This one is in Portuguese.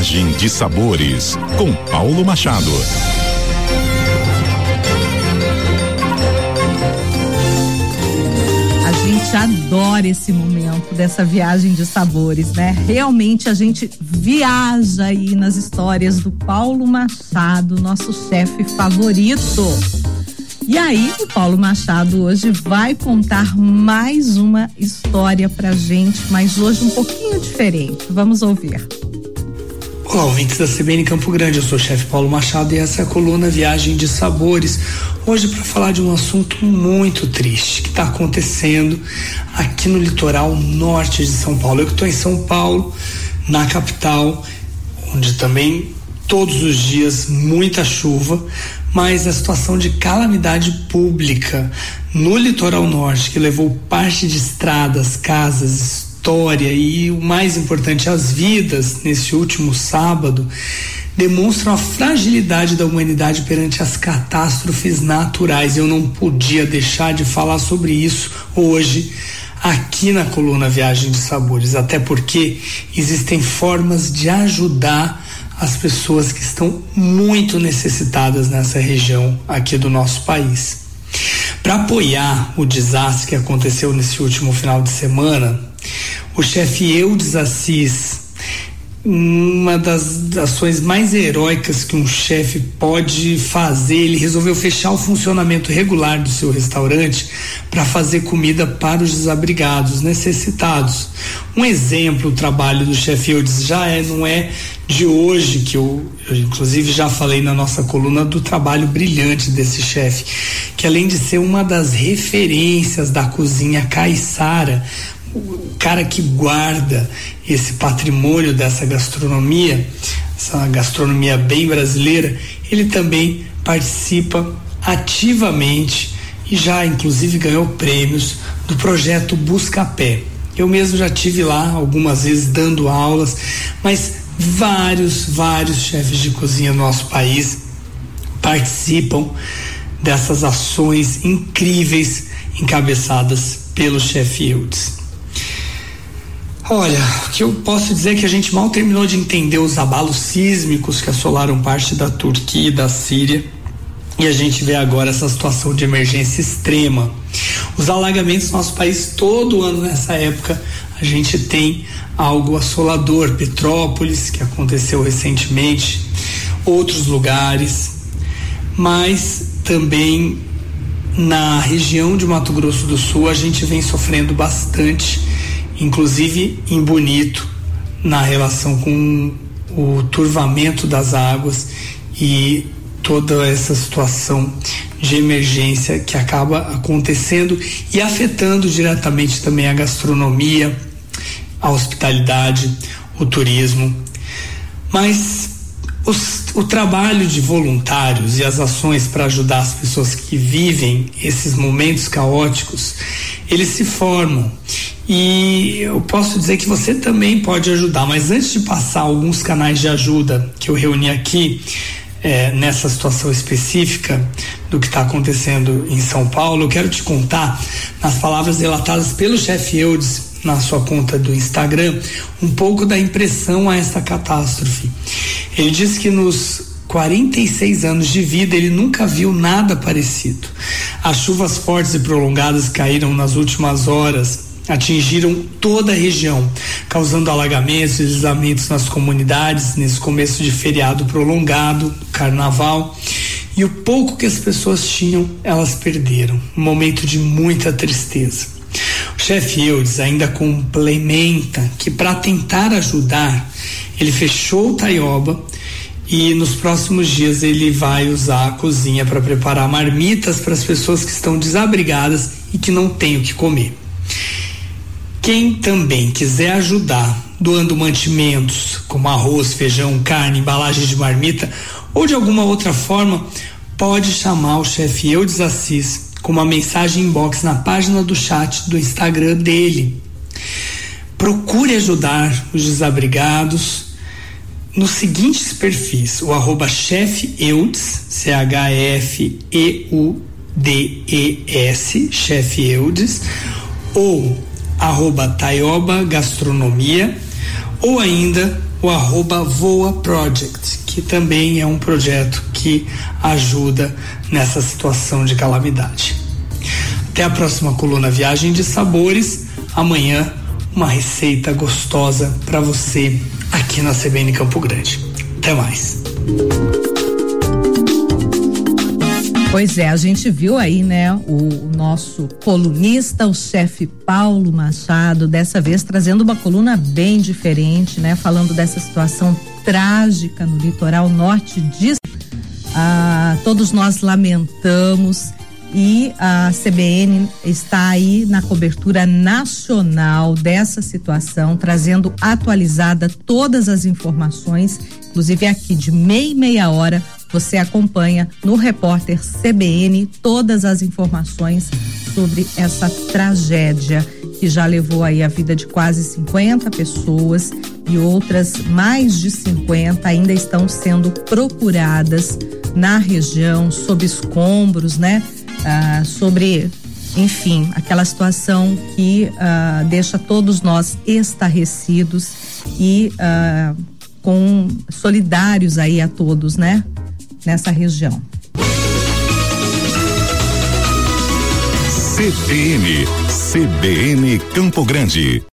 Viagem de Sabores, com Paulo Machado. A gente adora esse momento dessa viagem de sabores, né? Realmente a gente viaja aí nas histórias do Paulo Machado, nosso chefe favorito. E aí, o Paulo Machado hoje vai contar mais uma história pra gente, mas hoje um pouquinho diferente. Vamos ouvir. Olá, ouvintes da CBN Campo Grande, eu sou o chefe Paulo Machado e essa é a coluna Viagem de Sabores. Hoje para falar de um assunto muito triste que está acontecendo aqui no litoral norte de São Paulo. Eu que estou em São Paulo, na capital, onde também todos os dias muita chuva, mas a situação de calamidade pública no litoral norte que levou parte de estradas, casas, história e o mais importante, as vidas nesse último sábado demonstram a fragilidade da humanidade perante as catástrofes naturais. Eu não podia deixar de falar sobre isso hoje aqui na coluna Viagem de Sabores, até porque existem formas de ajudar as pessoas que estão muito necessitadas nessa região aqui do nosso país. Para apoiar o desastre que aconteceu nesse último final de semana, o chefe Eudes Assis, uma das ações mais heróicas que um chefe pode fazer, ele resolveu fechar o funcionamento regular do seu restaurante para fazer comida para os desabrigados, necessitados. Um exemplo, o trabalho do chefe Eudes já é, não é de hoje, que eu, eu inclusive já falei na nossa coluna do trabalho brilhante desse chefe, que além de ser uma das referências da cozinha caiçara, o cara que guarda esse patrimônio dessa gastronomia, essa gastronomia bem brasileira, ele também participa ativamente e já inclusive ganhou prêmios do projeto Buscapé. Eu mesmo já tive lá algumas vezes dando aulas, mas vários, vários chefes de cozinha no nosso país participam dessas ações incríveis encabeçadas pelo chefe Eudes. Olha, o que eu posso dizer é que a gente mal terminou de entender os abalos sísmicos que assolaram parte da Turquia e da Síria. E a gente vê agora essa situação de emergência extrema. Os alagamentos no nosso país, todo ano nessa época, a gente tem algo assolador. Petrópolis, que aconteceu recentemente, outros lugares, mas também na região de Mato Grosso do Sul a gente vem sofrendo bastante inclusive em Bonito, na relação com o turvamento das águas e toda essa situação de emergência que acaba acontecendo e afetando diretamente também a gastronomia, a hospitalidade, o turismo. Mas os, o trabalho de voluntários e as ações para ajudar as pessoas que vivem esses momentos caóticos, eles se formam e eu posso dizer que você também pode ajudar, mas antes de passar alguns canais de ajuda que eu reuni aqui, é, nessa situação específica do que está acontecendo em São Paulo, eu quero te contar, nas palavras relatadas pelo chefe Eudes na sua conta do Instagram, um pouco da impressão a esta catástrofe. Ele disse que nos 46 anos de vida, ele nunca viu nada parecido. As chuvas fortes e prolongadas caíram nas últimas horas atingiram toda a região, causando alagamentos e deslizamentos nas comunidades nesse começo de feriado prolongado, carnaval. E o pouco que as pessoas tinham, elas perderam. Um momento de muita tristeza. O chefe Eudes ainda complementa que para tentar ajudar, ele fechou o Taioba e nos próximos dias ele vai usar a cozinha para preparar marmitas para as pessoas que estão desabrigadas e que não têm o que comer. Quem também quiser ajudar doando mantimentos como arroz, feijão, carne, embalagem de marmita ou de alguma outra forma, pode chamar o chefe Eudes Assis com uma mensagem inbox na página do chat do Instagram dele. Procure ajudar os desabrigados nos seguintes perfis: o arroba chefe Eudes, C-H-F-E-U-D-E-S, chefe Eudes, ou arroba Taioba Gastronomia ou ainda o arroba Voa Project, que também é um projeto que ajuda nessa situação de calamidade. Até a próxima coluna Viagem de Sabores. Amanhã, uma receita gostosa para você aqui na CBN Campo Grande. Até mais. Pois é, a gente viu aí, né, o, nosso colunista, o chefe Paulo Machado, dessa vez trazendo uma coluna bem diferente, né, falando dessa situação trágica no litoral norte de ah, todos nós lamentamos e a CBN está aí na cobertura nacional dessa situação, trazendo atualizada todas as informações, inclusive aqui de meia e meia hora você acompanha no repórter CBN todas as informações sobre essa tragédia que já levou aí a vida de quase 50 pessoas e outras mais de 50 ainda estão sendo procuradas na região sob escombros, né? Ah, sobre, enfim, aquela situação que ah, deixa todos nós estarrecidos e ah, com solidários aí a todos, né? Nessa região. CBN, CBN Campo Grande.